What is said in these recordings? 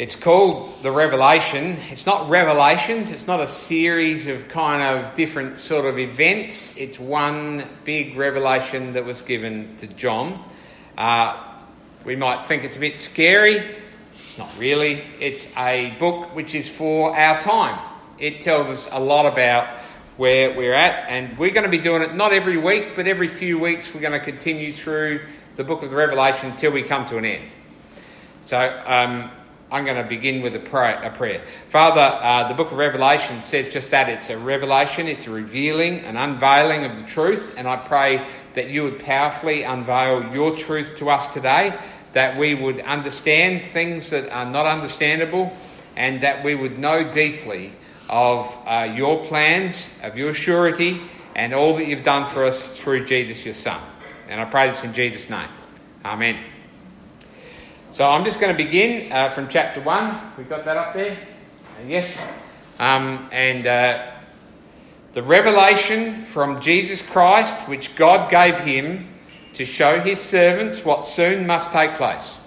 It's called the Revelation. It's not revelations, it's not a series of kind of different sort of events. It's one big revelation that was given to John. Uh, we might think it's a bit scary. It's not really. It's a book which is for our time. It tells us a lot about where we're at, and we're going to be doing it not every week, but every few weeks we're going to continue through the book of the Revelation until we come to an end. So, um, I'm going to begin with a prayer. A prayer. Father, uh, the book of Revelation says just that it's a revelation, it's a revealing, an unveiling of the truth, and I pray that you would powerfully unveil your truth to us today, that we would understand things that are not understandable, and that we would know deeply of uh, your plans, of your surety, and all that you've done for us through Jesus, your Son. And I pray this in Jesus' name. Amen. So I'm just going to begin uh, from chapter 1. We've got that up there? Uh, yes. Um, and uh, the revelation from Jesus Christ, which God gave him to show his servants what soon must take place.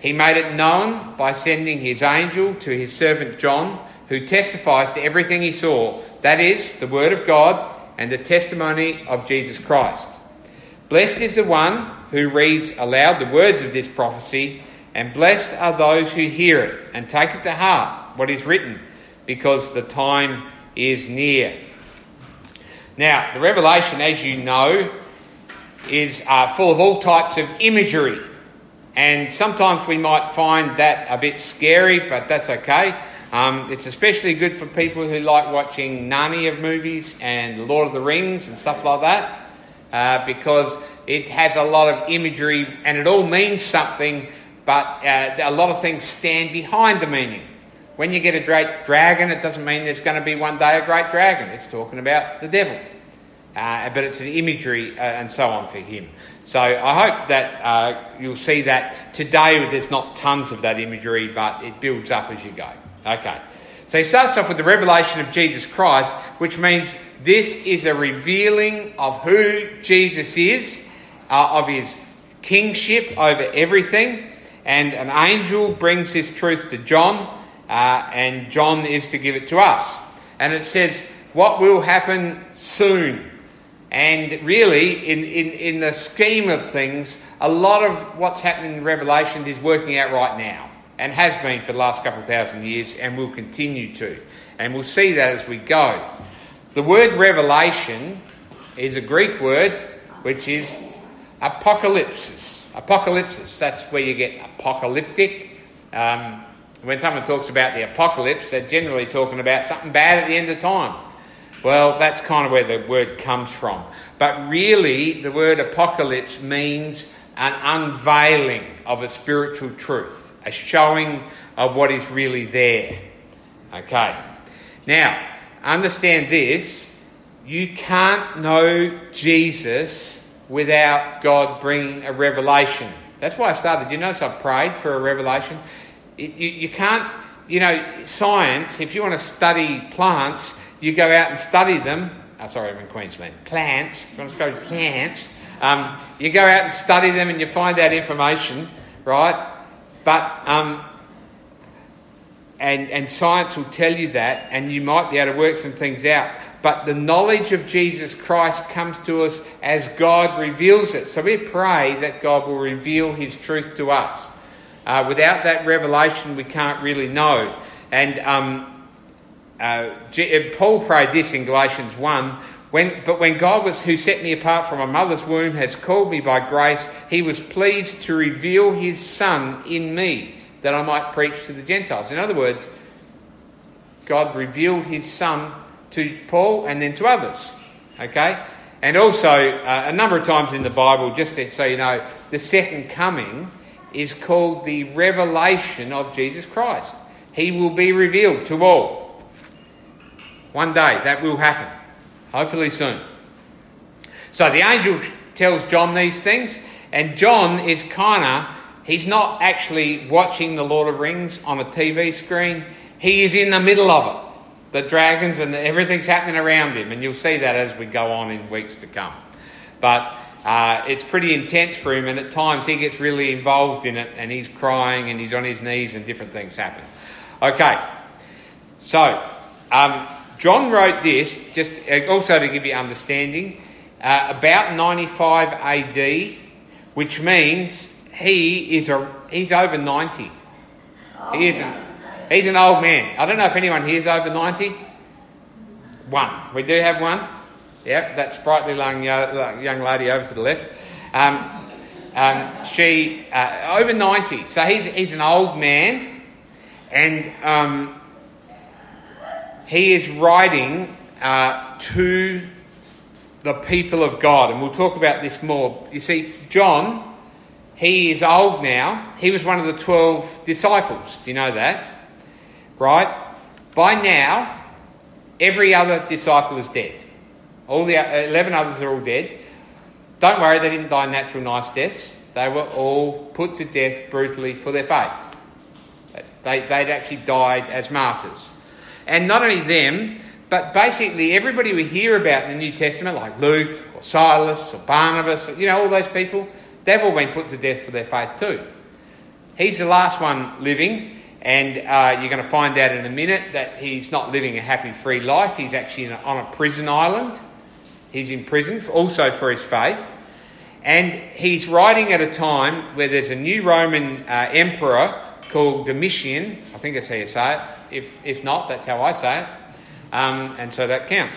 He made it known by sending his angel to his servant John, who testifies to everything he saw that is, the Word of God and the testimony of Jesus Christ. Blessed is the one who reads aloud the words of this prophecy, and blessed are those who hear it and take it to heart what is written, because the time is near. Now, the Revelation, as you know, is uh, full of all types of imagery, and sometimes we might find that a bit scary, but that's okay. Um, it's especially good for people who like watching Narnia movies and Lord of the Rings and stuff like that uh, because it has a lot of imagery and it all means something, but uh, a lot of things stand behind the meaning. When you get a great dragon, it doesn't mean there's going to be one day a great dragon. It's talking about the devil. Uh, but it's an imagery uh, and so on for him. So I hope that uh, you'll see that today there's not tons of that imagery, but it builds up as you go. Okay. So he starts off with the revelation of Jesus Christ, which means this is a revealing of who Jesus is, uh, of his kingship over everything. And an angel brings this truth to John, uh, and John is to give it to us. And it says, What will happen soon? And really, in, in, in the scheme of things, a lot of what's happening in Revelation is working out right now, and has been for the last couple of thousand years, and will continue to. And we'll see that as we go. The word revelation is a Greek word which is apocalypsis. Apocalypsis, that's where you get apocalyptic. Um, when someone talks about the apocalypse, they're generally talking about something bad at the end of time. Well, that's kind of where the word comes from. But really, the word apocalypse means an unveiling of a spiritual truth, a showing of what is really there. Okay. Now, understand this you can't know Jesus without God bringing a revelation. That's why I started. You notice I prayed for a revelation. It, you, you can't, you know, science, if you want to study plants, you go out and study them. Oh, sorry, I'm in Queensland. Plants. If you want to study plants, um, you go out and study them and you find out information, right? But um, and, and science will tell you that, and you might be able to work some things out. But the knowledge of Jesus Christ comes to us as God reveals it. So we pray that God will reveal his truth to us. Uh, without that revelation, we can't really know. And um, uh, uh Paul prayed this in Galatians 1 when, but when God was who set me apart from my mother's womb has called me by grace, he was pleased to reveal his son in me that I might preach to the Gentiles. In other words, God revealed his Son to Paul and then to others. Okay? And also, uh, a number of times in the Bible, just so you know, the second coming is called the revelation of Jesus Christ. He will be revealed to all. One day that will happen, hopefully soon. So the angel tells John these things, and John is kind of He's not actually watching The Lord of Rings on a TV screen. He is in the middle of it. The dragons and the, everything's happening around him, and you'll see that as we go on in weeks to come. But Uh, it's pretty intense for him, and at times he gets really involved in it, and he's crying and he's on his knees, and different things happen. Okay, so um, John wrote this just uh, also to give you understanding uh, about 95 AD, which means he is a he's over 90. He is an, he's an old man. I don't know if anyone here is over 90. One. We do have one. Yep, that sprightly young, young lady over to the left. Um, um, she uh, over 90, so he's, he's an old man, and um, he is writing uh, to the people of God, and we'll talk about this more. You see, John, he is old now. He was one of the 12 disciples. Do you know that? Right? By now, every other disciple is dead. All the uh, 11 others are all dead. Don't worry, they didn't die natural nice deaths. They were all put to death brutally for their faith. They, they'd actually died as martyrs. And not only them, but basically everybody we hear about in the New Testament, like Luke or Silas or Barnabas, you know, all those people, they've all been put to death for their faith too. He's the last one living, and uh, you're going to find out in a minute that he's not living a happy, free life. He's actually a, on a prison island He's in prison also for his faith. And he's writing at a time where there's a new Roman uh, emperor called Domitian. I think that's how you say it. If, if not, that's how I say it. Um, and so that counts.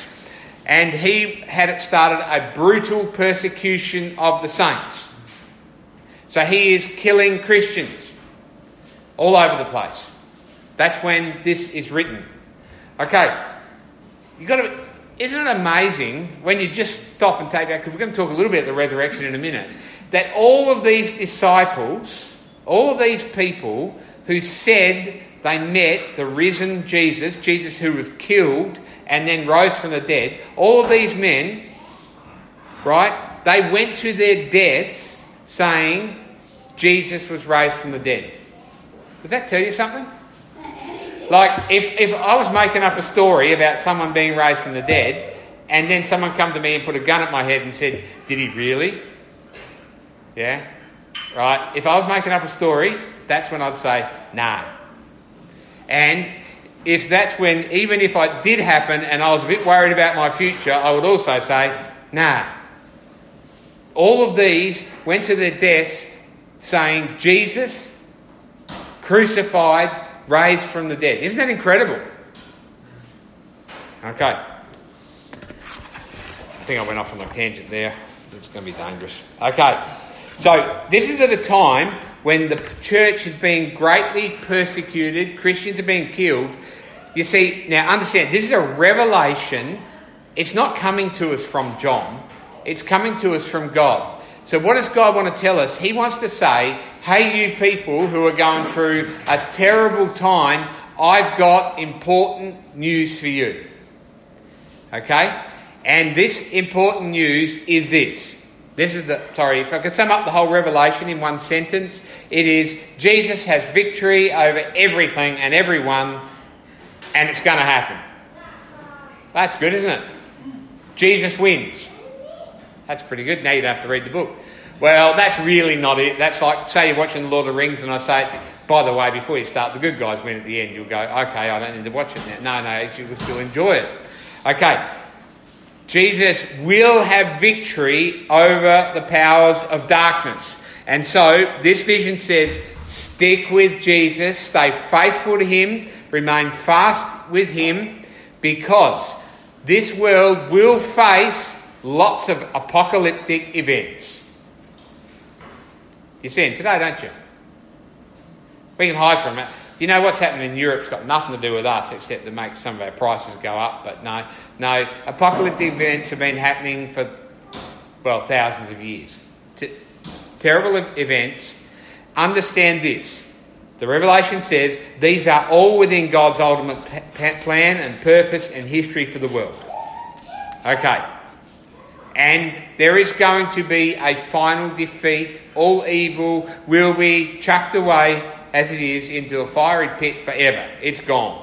And he had started a brutal persecution of the saints. So he is killing Christians all over the place. That's when this is written. Okay, you've got to isn't it amazing when you just stop and take back, because we're going to talk a little bit of the resurrection in a minute, that all of these disciples, all of these people who said they met the risen Jesus, Jesus who was killed and then rose from the dead, all of these men, right, they went to their deaths saying Jesus was raised from the dead. Does that tell you something? Like, if, if I was making up a story about someone being raised from the dead, and then someone come to me and put a gun at my head and said, Did he really? Yeah? Right? If I was making up a story, that's when I'd say, Nah. And if that's when, even if it did happen and I was a bit worried about my future, I would also say, Nah. All of these went to their deaths saying, Jesus crucified raised from the dead. Isn't that incredible? Okay. I think I went off on a tangent there. It's going to be dangerous. Okay. So, this is at a time when the church is being greatly persecuted, Christians are being killed. You see, now understand, this is a revelation. It's not coming to us from John, it's coming to us from God. So, what does God want to tell us? He wants to say, hey, you people who are going through a terrible time, I've got important news for you. Okay? And this important news is this. This is the, sorry, if I could sum up the whole revelation in one sentence, it is Jesus has victory over everything and everyone, and it's going to happen. That's good, isn't it? Jesus wins. That's pretty good. Now you don't have to read the book. Well, that's really not it. That's like, say you're watching The Lord of the Rings and I say, by the way, before you start, the good guys win at the end. You'll go, okay, I don't need to watch it now. No, no, you will still enjoy it. Okay. Jesus will have victory over the powers of darkness. And so this vision says, stick with Jesus, stay faithful to him, remain fast with him, because this world will face lots of apocalyptic events. You see them today, don't you? We can hide from it. You know what's happening in Europe's got nothing to do with us except to make some of our prices go up. But no, no, apocalyptic events have been happening for, well, thousands of years. Terrible events. Understand this. The Revelation says these are all within God's ultimate plan and purpose and history for the world. Okay. And there is going to be a final defeat. All evil will be chucked away as it is into a fiery pit forever. It's gone.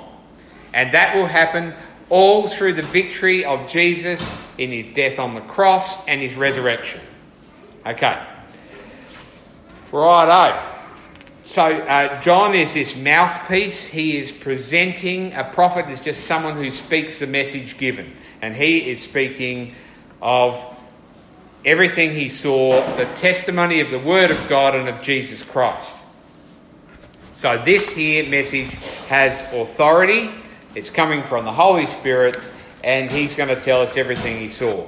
And that will happen all through the victory of Jesus in his death on the cross and his resurrection. Okay. Righto. So, uh, John is this mouthpiece. He is presenting. A prophet is just someone who speaks the message given. And he is speaking of everything he saw, the testimony of the Word of God and of Jesus Christ. So, this here message has authority, it's coming from the Holy Spirit, and he's going to tell us everything he saw.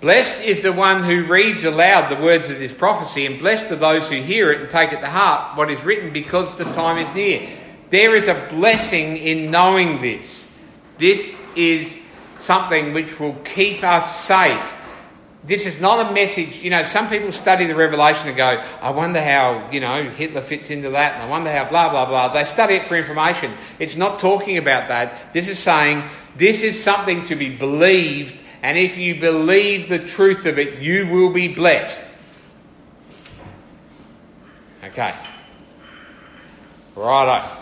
Blessed is the one who reads aloud the words of this prophecy, and blessed are those who hear it and take it to heart what is written because the time is near. There is a blessing in knowing this. This is something which will keep us safe. This is not a message, you know, some people study the Revelation and go, I wonder how, you know, Hitler fits into that, and I wonder how blah, blah, blah. They study it for information. It's not talking about that. This is saying this is something to be believed and if you believe the truth of it, you will be blessed. Okay. Righto.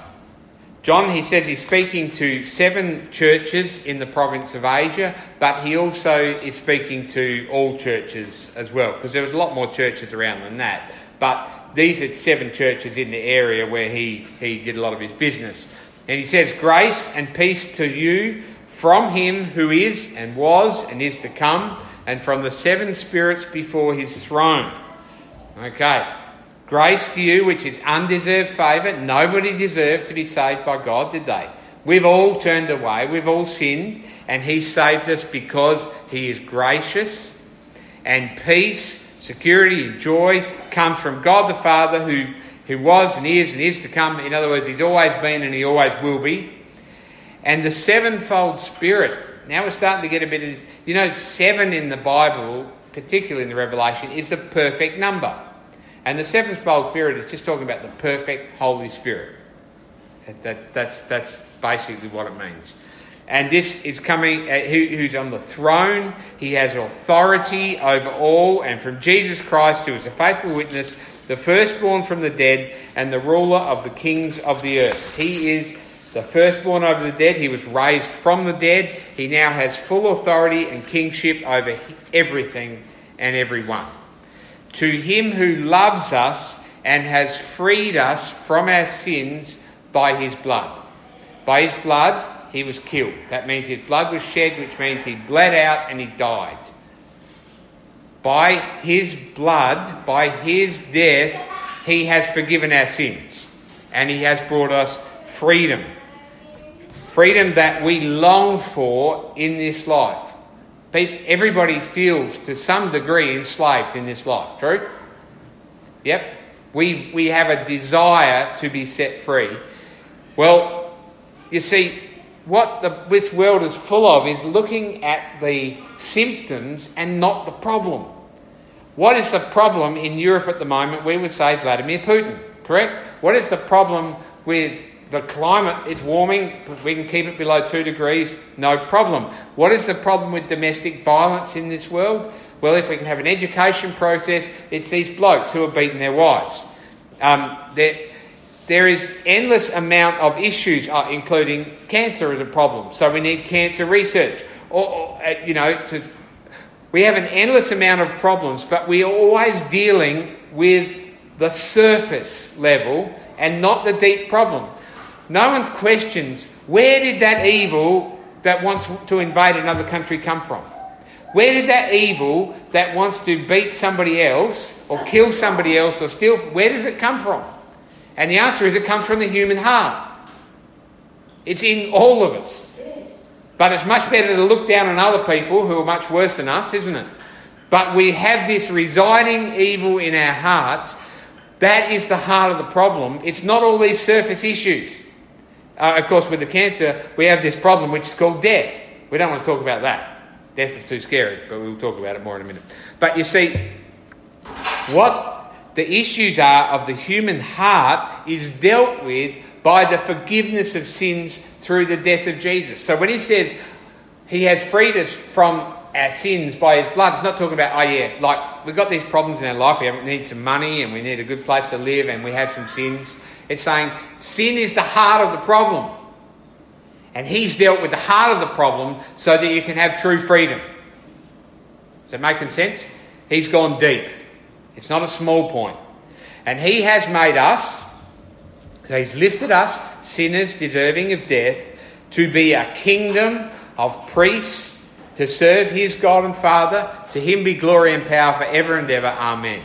John, he says he's speaking to seven churches in the province of Asia, but he also is speaking to all churches as well, because there was a lot more churches around than that. But these are seven churches in the area where he, he did a lot of his business. And he says, Grace and peace to you from him who is and was and is to come, and from the seven spirits before his throne. Okay. Grace to you, which is undeserved favour. Nobody deserved to be saved by God, did they? We've all turned away, we've all sinned, and He saved us because He is gracious. And peace, security, and joy come from God the Father, who, who was and is and is to come. In other words, He's always been and He always will be. And the sevenfold Spirit. Now we're starting to get a bit of this. You know, seven in the Bible, particularly in the Revelation, is a perfect number. And the sevenfold Spirit is just talking about the perfect Holy Spirit. That, that's, that's basically what it means. And this is coming, uh, who, who's on the throne. He has authority over all. And from Jesus Christ, who is a faithful witness, the firstborn from the dead, and the ruler of the kings of the earth. He is the firstborn over the dead, he was raised from the dead. He now has full authority and kingship over everything and everyone. To him who loves us and has freed us from our sins by his blood. By his blood, he was killed. That means his blood was shed, which means he bled out and he died. By his blood, by his death, he has forgiven our sins and he has brought us freedom freedom that we long for in this life. Everybody feels to some degree enslaved in this life, true? Yep. We, we have a desire to be set free. Well, you see, what the, this world is full of is looking at the symptoms and not the problem. What is the problem in Europe at the moment? We would say Vladimir Putin, correct? What is the problem with the climate is warming, we can keep it below 2 degrees, no problem. What is the problem with domestic violence in this world? Well, if we can have an education process, it's these blokes who are beating their wives. Um, there, there is endless amount of issues, uh, including cancer as a problem. So we need cancer research. Or, or uh, you know, to, we have an endless amount of problems, but we are always dealing with the surface level and not the deep problem. No one questions where did that evil that wants to invade another country come from? Where did that evil that wants to beat somebody else or kill somebody else or steal, where does it come from? And the answer is it comes from the human heart. It's in all of us. But it's much better to look down on other people who are much worse than us, isn't it? But we have this residing evil in our hearts. That is the heart of the problem. It's not all these surface issues. Uh, of course, with the cancer, we have this problem which is called death. We don't want to talk about that. Death is too scary, but we'll talk about it more in a minute. But you see, what the issues are of the human heart is dealt with by the forgiveness of sins through the death of Jesus. So when he says he has freed us from our sins by his blood, it's not talking about, oh yeah, like we've got these problems in our life, we need some money and we need a good place to live and we have some sins. It's saying sin is the heart of the problem. And he's dealt with the heart of the problem so that you can have true freedom. Is that making sense? He's gone deep. It's not a small point. And He has made us, He's lifted us, sinners deserving of death, to be a kingdom of priests to serve His God and Father. To Him be glory and power forever and ever. Amen.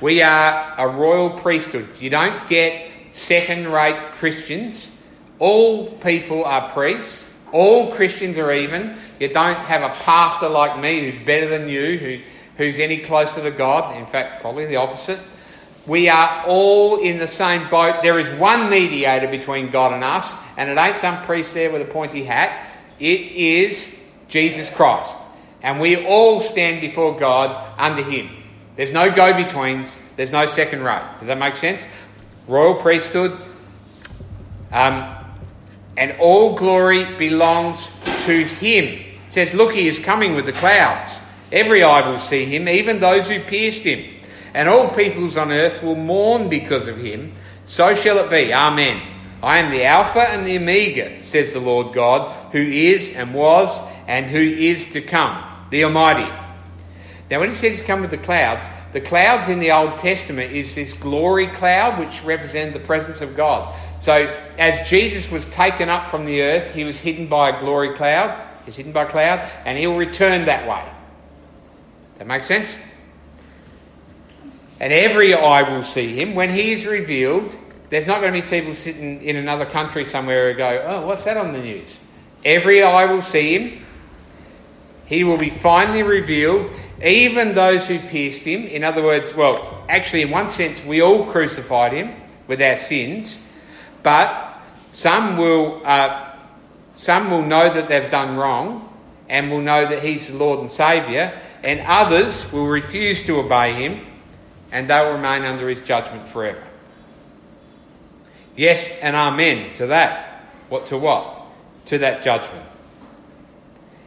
We are a royal priesthood. You don't get second rate Christians. All people are priests. All Christians are even. You don't have a pastor like me who's better than you, who, who's any closer to God. In fact, probably the opposite. We are all in the same boat. There is one mediator between God and us, and it ain't some priest there with a pointy hat. It is Jesus Christ. And we all stand before God under Him. There's no go betweens, there's no second rate. Does that make sense? Royal priesthood. Um, and all glory belongs to Him. It says, Look, He is coming with the clouds. Every eye will see Him, even those who pierced Him. And all peoples on earth will mourn because of Him. So shall it be. Amen. I am the Alpha and the Omega, says the Lord God, who is and was and who is to come, the Almighty. Now, when he says he's come with the clouds, the clouds in the Old Testament is this glory cloud which represented the presence of God. So, as Jesus was taken up from the earth, he was hidden by a glory cloud. He's hidden by a cloud, and he'll return that way. That makes sense? And every eye will see him. When he is revealed, there's not going to be people sitting in another country somewhere who go, Oh, what's that on the news? Every eye will see him. He will be finally revealed, even those who pierced him. In other words, well, actually, in one sense, we all crucified him with our sins, but some will, uh, some will know that they've done wrong and will know that he's the Lord and Saviour, and others will refuse to obey him and they will remain under his judgment forever. Yes and amen to that. What to what? To that judgment.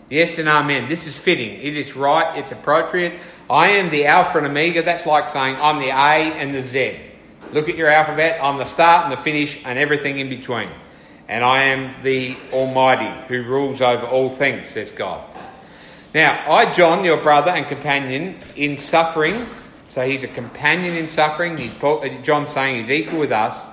Yes and amen. This is fitting. It is right. It's appropriate. I am the Alpha and Omega. That's like saying I'm the A and the Z. Look at your alphabet. I'm the start and the finish and everything in between. And I am the Almighty who rules over all things, says God. Now, I, John, your brother and companion in suffering, so he's a companion in suffering. He's, uh, John's saying he's equal with us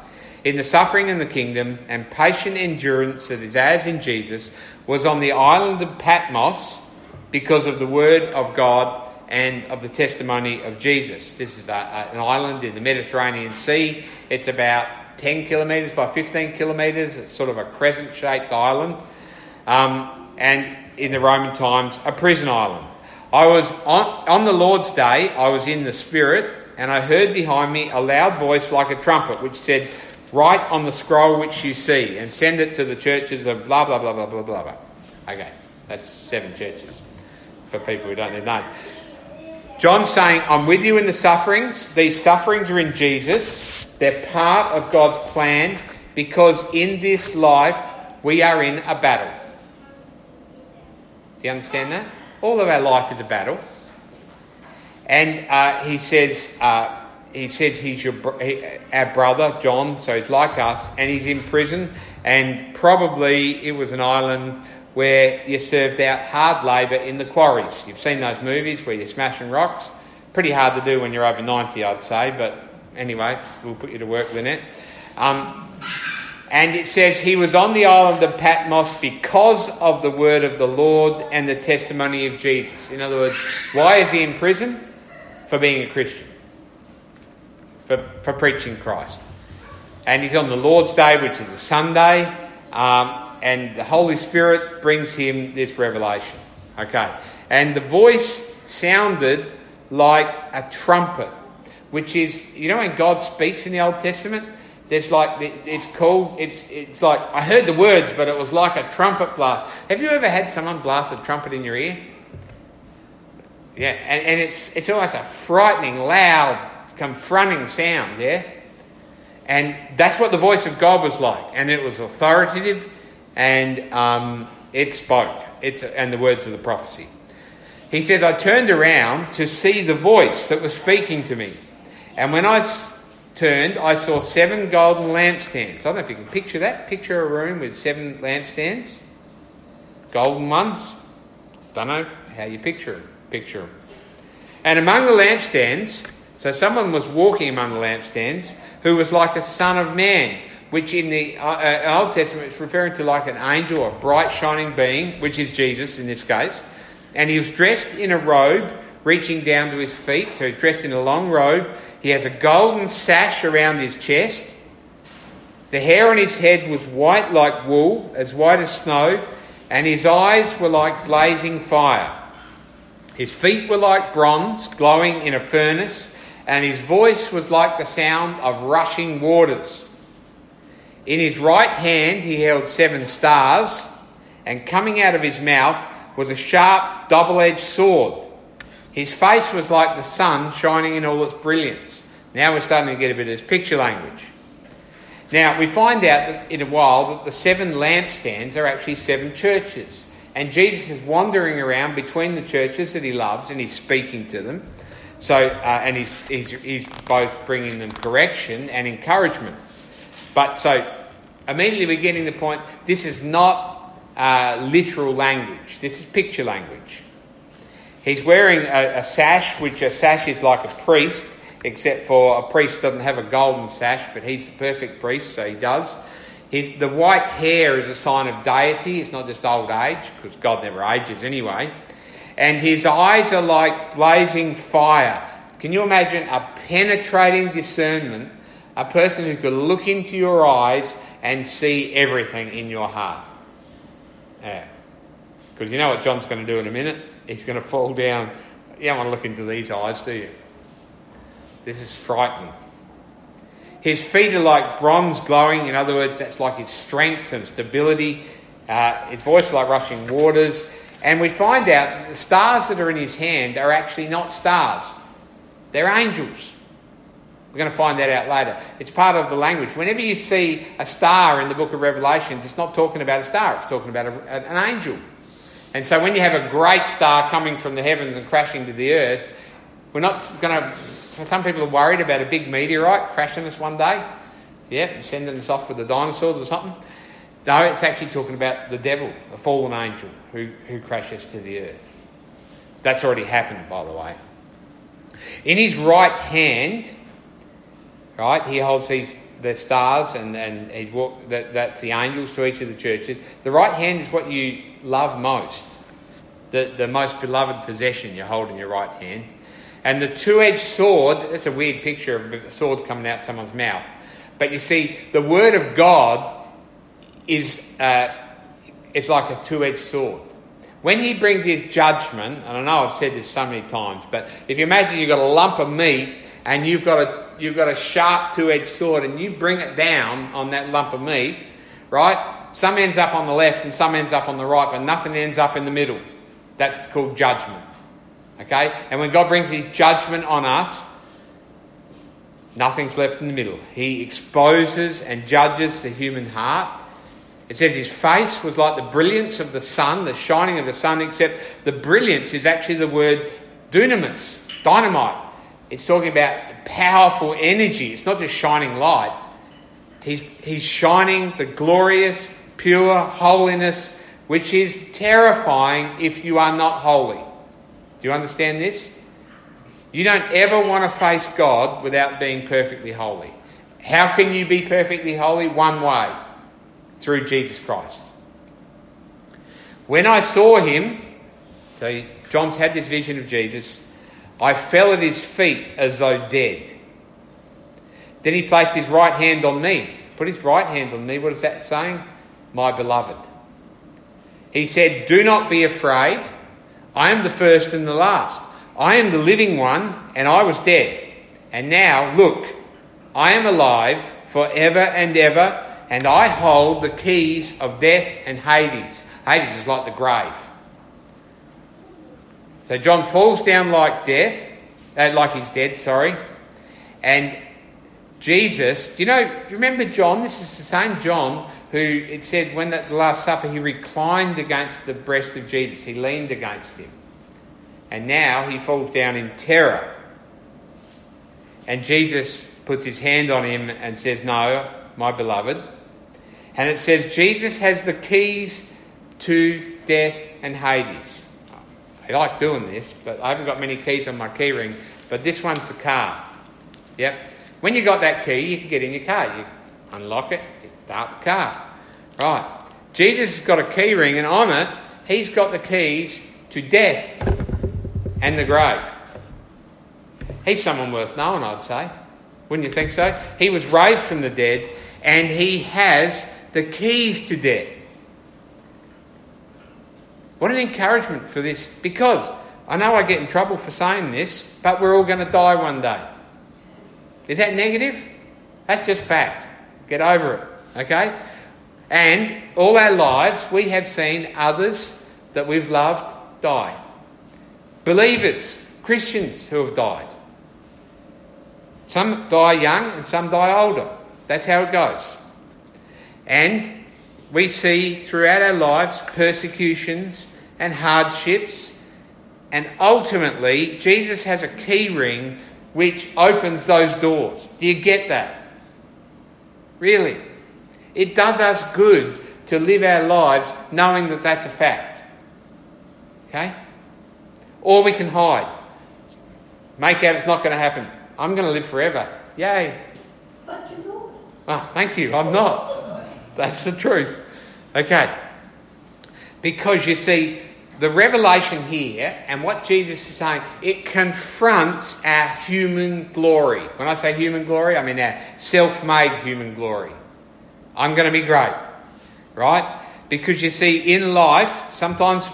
in the suffering and the kingdom and patient endurance that is as in Jesus was on the island of Patmos because of the word of God and of the testimony of Jesus. This is a, a, an island in the Mediterranean Sea. It's about 10 kilometres by 15 kilometres. It's sort of a crescent shaped island. Um, and in the Roman times, a prison island. I was on, on the Lord's day, I was in the Spirit, and I heard behind me a loud voice like a trumpet, which said, Write on the scroll which you see and send it to the churches of blah, blah, blah, blah, blah, blah, blah. Okay, that's seven churches for people who don't know. John's saying, I'm with you in the sufferings. These sufferings are in Jesus. They're part of God's plan because in this life we are in a battle. Do you understand that? All of our life is a battle. And uh, he says, uh, he says he's your, our brother, John, so he's like us, and he's in prison. And probably it was an island where you served out hard labour in the quarries. You've seen those movies where you're smashing rocks. Pretty hard to do when you're over 90, I'd say, but anyway, we'll put you to work, Lynette. Um, and it says he was on the island of Patmos because of the word of the Lord and the testimony of Jesus. In other words, why is he in prison? For being a Christian for, for preaching Christ. And he's on the Lord's Day, which is a Sunday, um, and the Holy Spirit brings him this revelation. Okay. And the voice sounded like a trumpet, which is, you know, when God speaks in the Old Testament, there's like, it's called, it's, it's like, I heard the words, but it was like a trumpet blast. Have you ever had someone blast a trumpet in your ear? Yeah, and, and it's, it's almost a frightening, loud confronting sound, yeah? And that's what the voice of God was like. And it was authoritative and um, it spoke. It's, and the words of the prophecy. He says, I turned around to see the voice that was speaking to me. And when I s- turned, I saw seven golden lampstands. I don't know if you can picture that. Picture a room with seven lampstands. Golden ones. Don't know how you picture them. Picture them. And among the lampstands, so someone was walking among the lampstands who was like a son of man, which in the uh, uh, Old Testament is referring to like an angel, a bright shining being, which is Jesus in this case. And he was dressed in a robe reaching down to his feet, so he's dressed in a long robe. He has a golden sash around his chest. The hair on his head was white like wool, as white as snow, and his eyes were like blazing fire. His feet were like bronze, glowing in a furnace, and his voice was like the sound of rushing waters. In his right hand he held seven stars, and coming out of his mouth was a sharp, double edged sword. His face was like the sun shining in all its brilliance. Now we're starting to get a bit of this picture language. Now, we find out in a while that the seven lampstands are actually seven churches. And Jesus is wandering around between the churches that he loves and he's speaking to them. So, uh, and he's, he's, he's both bringing them correction and encouragement. But so, immediately we're getting the point this is not uh, literal language, this is picture language. He's wearing a, a sash, which a sash is like a priest, except for a priest doesn't have a golden sash, but he's the perfect priest, so he does. His, the white hair is a sign of deity, it's not just old age, because God never ages anyway. And his eyes are like blazing fire. Can you imagine a penetrating discernment? A person who could look into your eyes and see everything in your heart. Yeah. Because you know what John's going to do in a minute? He's going to fall down. You don't want to look into these eyes, do you? This is frightening. His feet are like bronze glowing. In other words, that's like his strength and stability. Uh, his voice like rushing waters. And we find out that the stars that are in his hand are actually not stars, they're angels. We're going to find that out later. It's part of the language. Whenever you see a star in the book of Revelations, it's not talking about a star, it's talking about a, an angel. And so when you have a great star coming from the heavens and crashing to the earth, we're not going to some people are worried about a big meteorite crashing us one day. Yeah, sending us off with the dinosaurs or something. No, it's actually talking about the devil, a fallen angel who, who crashes to the earth. That's already happened, by the way. In his right hand, right, he holds these the stars and, and he walk, that, that's the angels to each of the churches. The right hand is what you love most, the, the most beloved possession you hold in your right hand. And the two edged sword, that's a weird picture of a sword coming out someone's mouth. But you see, the word of God is uh, it's like a two edged sword. When he brings his judgment, and I know I've said this so many times, but if you imagine you've got a lump of meat and you've got a, you've got a sharp two edged sword and you bring it down on that lump of meat, right? Some ends up on the left and some ends up on the right, but nothing ends up in the middle. That's called judgment. Okay? And when God brings his judgment on us, nothing's left in the middle. He exposes and judges the human heart. It says his face was like the brilliance of the sun, the shining of the sun, except the brilliance is actually the word dunamis, dynamite. It's talking about powerful energy. It's not just shining light. He's, he's shining the glorious, pure holiness, which is terrifying if you are not holy. Do you understand this? You don't ever want to face God without being perfectly holy. How can you be perfectly holy? One way through Jesus Christ. When I saw him, so John's had this vision of Jesus, I fell at his feet as though dead. Then he placed his right hand on me. Put his right hand on me. What is that saying? My beloved. He said, Do not be afraid. I am the first and the last. I am the living one, and I was dead. And now, look, I am alive forever and ever, and I hold the keys of death and Hades. Hades is like the grave. So John falls down like death, uh, like he's dead, sorry. And Jesus, do you know, remember John? This is the same John who it said when at the Last Supper he reclined against the breast of Jesus, he leaned against him. And now he falls down in terror. And Jesus puts his hand on him and says, No, my beloved. And it says, Jesus has the keys to death and Hades. I like doing this, but I haven't got many keys on my keyring. But this one's the car. Yep. When you got that key, you can get in your car. You unlock it, you start the car. Right. Jesus has got a key ring, and on it, he's got the keys to death and the grave. He's someone worth knowing, I'd say. Wouldn't you think so? He was raised from the dead, and he has the keys to death. What an encouragement for this. Because I know I get in trouble for saying this, but we're all going to die one day. Is that negative? That's just fact. Get over it, okay? And all our lives, we have seen others that we've loved die. Believers, Christians who have died. Some die young and some die older. That's how it goes. And we see throughout our lives persecutions and hardships. And ultimately, Jesus has a key ring which opens those doors. Do you get that? Really? It does us good to live our lives knowing that that's a fact. Okay? Or we can hide. Make out it's not going to happen. I'm going to live forever. Yay. But you're not. Oh, thank you. I'm not. That's the truth. Okay. Because you see, the revelation here and what Jesus is saying, it confronts our human glory. When I say human glory, I mean our self made human glory. I'm going to be great, right? Because you see, in life, sometimes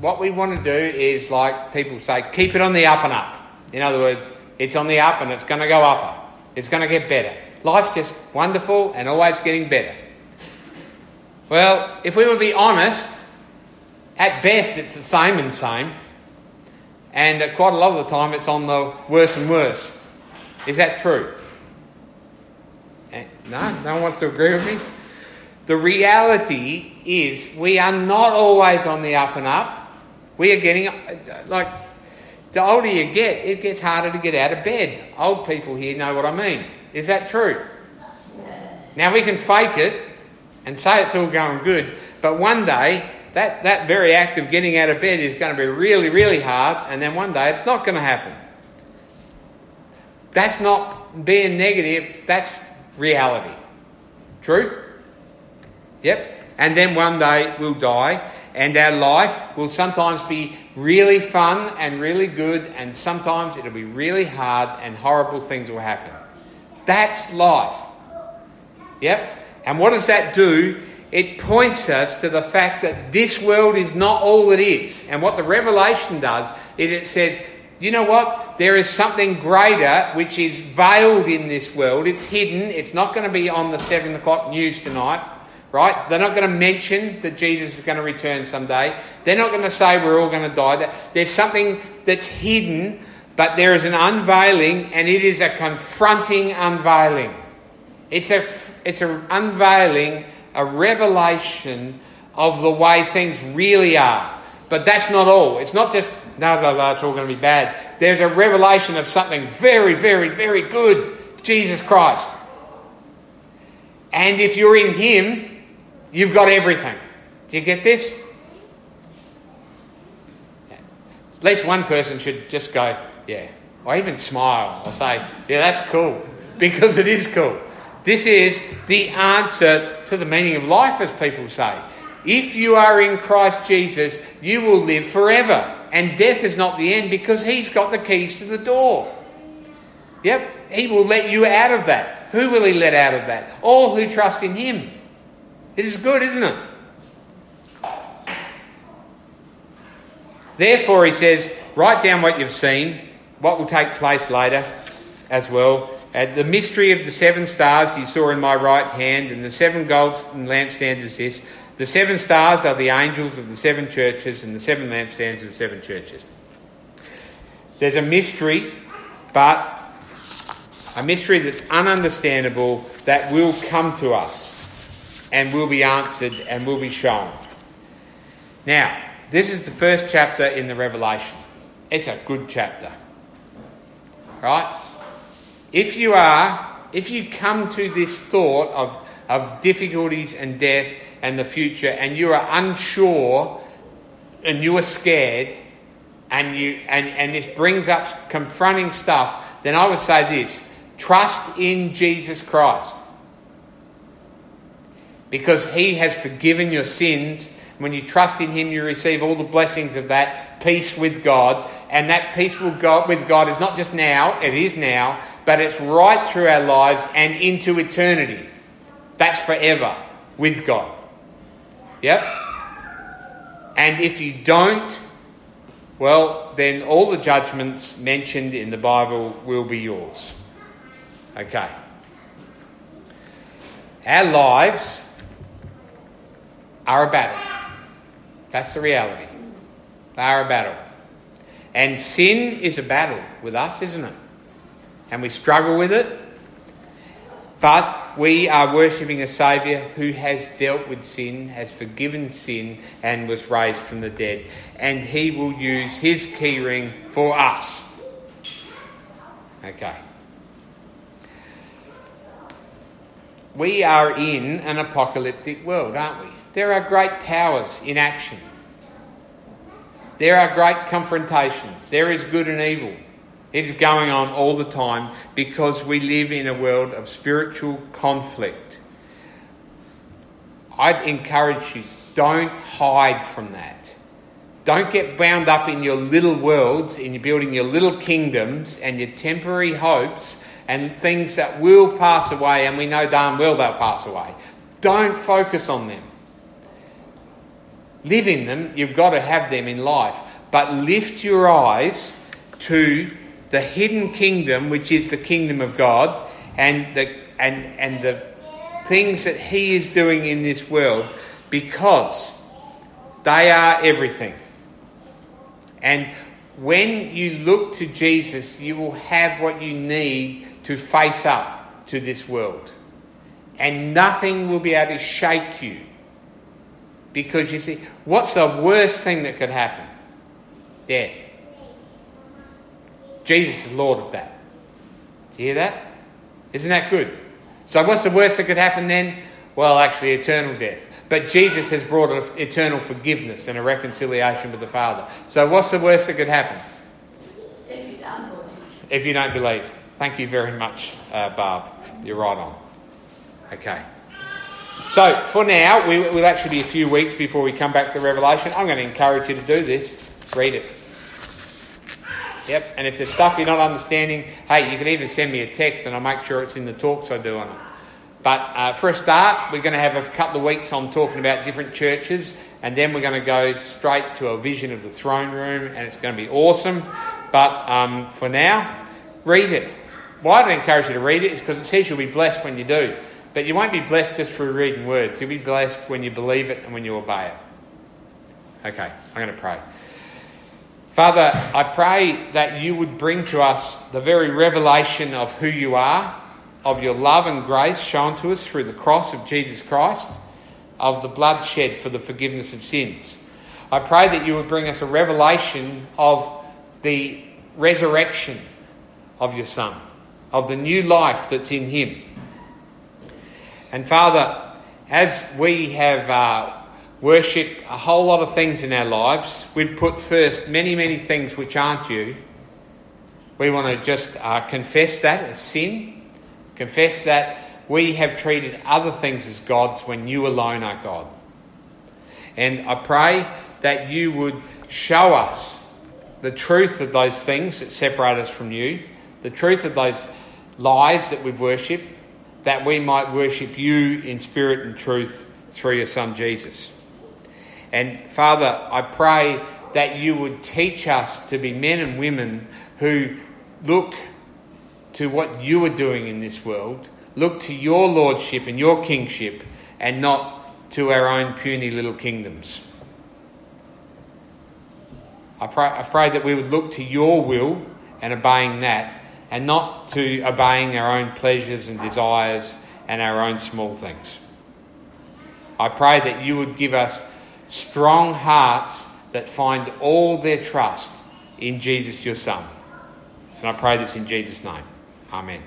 what we want to do is like people say, keep it on the up and up. In other words, it's on the up and it's going to go upper. It's going to get better. Life's just wonderful and always getting better. Well, if we would be honest, at best it's the same and same. And quite a lot of the time it's on the worse and worse. Is that true? Eh, no? No one wants to agree with me? The reality is we are not always on the up and up. We are getting, like, the older you get, it gets harder to get out of bed. Old people here know what I mean. Is that true? Now we can fake it and say it's all going good, but one day that, that very act of getting out of bed is going to be really, really hard, and then one day it's not going to happen. That's not being negative, that's reality. True? Yep. And then one day we'll die, and our life will sometimes be really fun and really good, and sometimes it'll be really hard and horrible things will happen. That's life. Yep. And what does that do? It points us to the fact that this world is not all it is. And what the revelation does is it says, you know what? There is something greater which is veiled in this world. It's hidden. It's not going to be on the seven o'clock news tonight, right? They're not going to mention that Jesus is going to return someday. They're not going to say we're all going to die. There's something that's hidden, but there is an unveiling, and it is a confronting unveiling. It's a it's an unveiling, a revelation of the way things really are. But that's not all. It's not just no, blah, blah, it's all going to be bad. There's a revelation of something very, very, very good Jesus Christ. And if you're in Him, you've got everything. Do you get this? At least one person should just go, yeah, or even smile or say, yeah, that's cool, because it is cool. This is the answer to the meaning of life, as people say. If you are in Christ Jesus, you will live forever. And death is not the end because He's got the keys to the door. Yep, He will let you out of that. Who will He let out of that? All who trust in Him. This is good, isn't it? Therefore, he says, write down what you've seen, what will take place later as well. Uh, the mystery of the seven stars you saw in my right hand, and the seven golden lampstands is this. The seven stars are the angels of the seven churches, and the seven lampstands are the seven churches. There's a mystery, but a mystery that's ununderstandable that will come to us and will be answered and will be shown. Now, this is the first chapter in the Revelation. It's a good chapter. Right? If you are, if you come to this thought of, of difficulties and death and the future and you are unsure and you are scared, and, you, and, and this brings up confronting stuff, then I would say this trust in Jesus Christ. Because he has forgiven your sins. When you trust in him, you receive all the blessings of that peace with God. And that peace with God, with God is not just now, it is now, but it's right through our lives and into eternity. That's forever with God. Yep? And if you don't, well, then all the judgments mentioned in the Bible will be yours. Okay. Our lives are a battle. That's the reality. They are a battle. And sin is a battle with us, isn't it? And we struggle with it. But we are worshipping a Saviour who has dealt with sin, has forgiven sin, and was raised from the dead. And He will use His keyring for us. Okay. We are in an apocalyptic world, aren't we? There are great powers in action. There are great confrontations. There is good and evil. It's going on all the time because we live in a world of spiritual conflict. I'd encourage you don't hide from that. Don't get bound up in your little worlds, in your building your little kingdoms and your temporary hopes and things that will pass away, and we know darn well they'll pass away. Don't focus on them. Live in them, you've got to have them in life, but lift your eyes to the hidden kingdom, which is the kingdom of God, and the, and, and the things that He is doing in this world because they are everything. And when you look to Jesus, you will have what you need to face up to this world. And nothing will be able to shake you. Because you see, what's the worst thing that could happen? Death. Jesus is Lord of that. Do you hear that? Isn't that good? So, what's the worst that could happen then? Well, actually, eternal death. But Jesus has brought eternal forgiveness and a reconciliation with the Father. So, what's the worst that could happen? If you don't believe. If you don't believe. Thank you very much, uh, Barb. You're right on. Okay. So, for now, we will actually be a few weeks before we come back to Revelation. I'm going to encourage you to do this. Read it. Yep, and if there's stuff you're not understanding, hey, you can even send me a text and I'll make sure it's in the talks I do on it. But uh, for a start, we're going to have a couple of weeks on talking about different churches, and then we're going to go straight to a vision of the throne room, and it's going to be awesome. But um, for now, read it. Why I encourage you to read it is because it says you'll be blessed when you do. But you won't be blessed just through reading words. You'll be blessed when you believe it and when you obey it. Okay, I'm going to pray. Father, I pray that you would bring to us the very revelation of who you are, of your love and grace shown to us through the cross of Jesus Christ, of the blood shed for the forgiveness of sins. I pray that you would bring us a revelation of the resurrection of your Son, of the new life that's in him. And Father, as we have uh, worshipped a whole lot of things in our lives. We'd put first many, many things which aren't you. We want to just uh, confess that as sin, confess that we have treated other things as gods when you alone are God. And I pray that you would show us the truth of those things that separate us from you, the truth of those lies that we've worshipped, that we might worship you in spirit and truth through your Son Jesus. And Father, I pray that you would teach us to be men and women who look to what you are doing in this world, look to your lordship and your kingship, and not to our own puny little kingdoms. I pray, I pray that we would look to your will and obeying that, and not to obeying our own pleasures and desires and our own small things. I pray that you would give us strong hearts that find all their trust in Jesus, your Son. And I pray this in Jesus' name. Amen.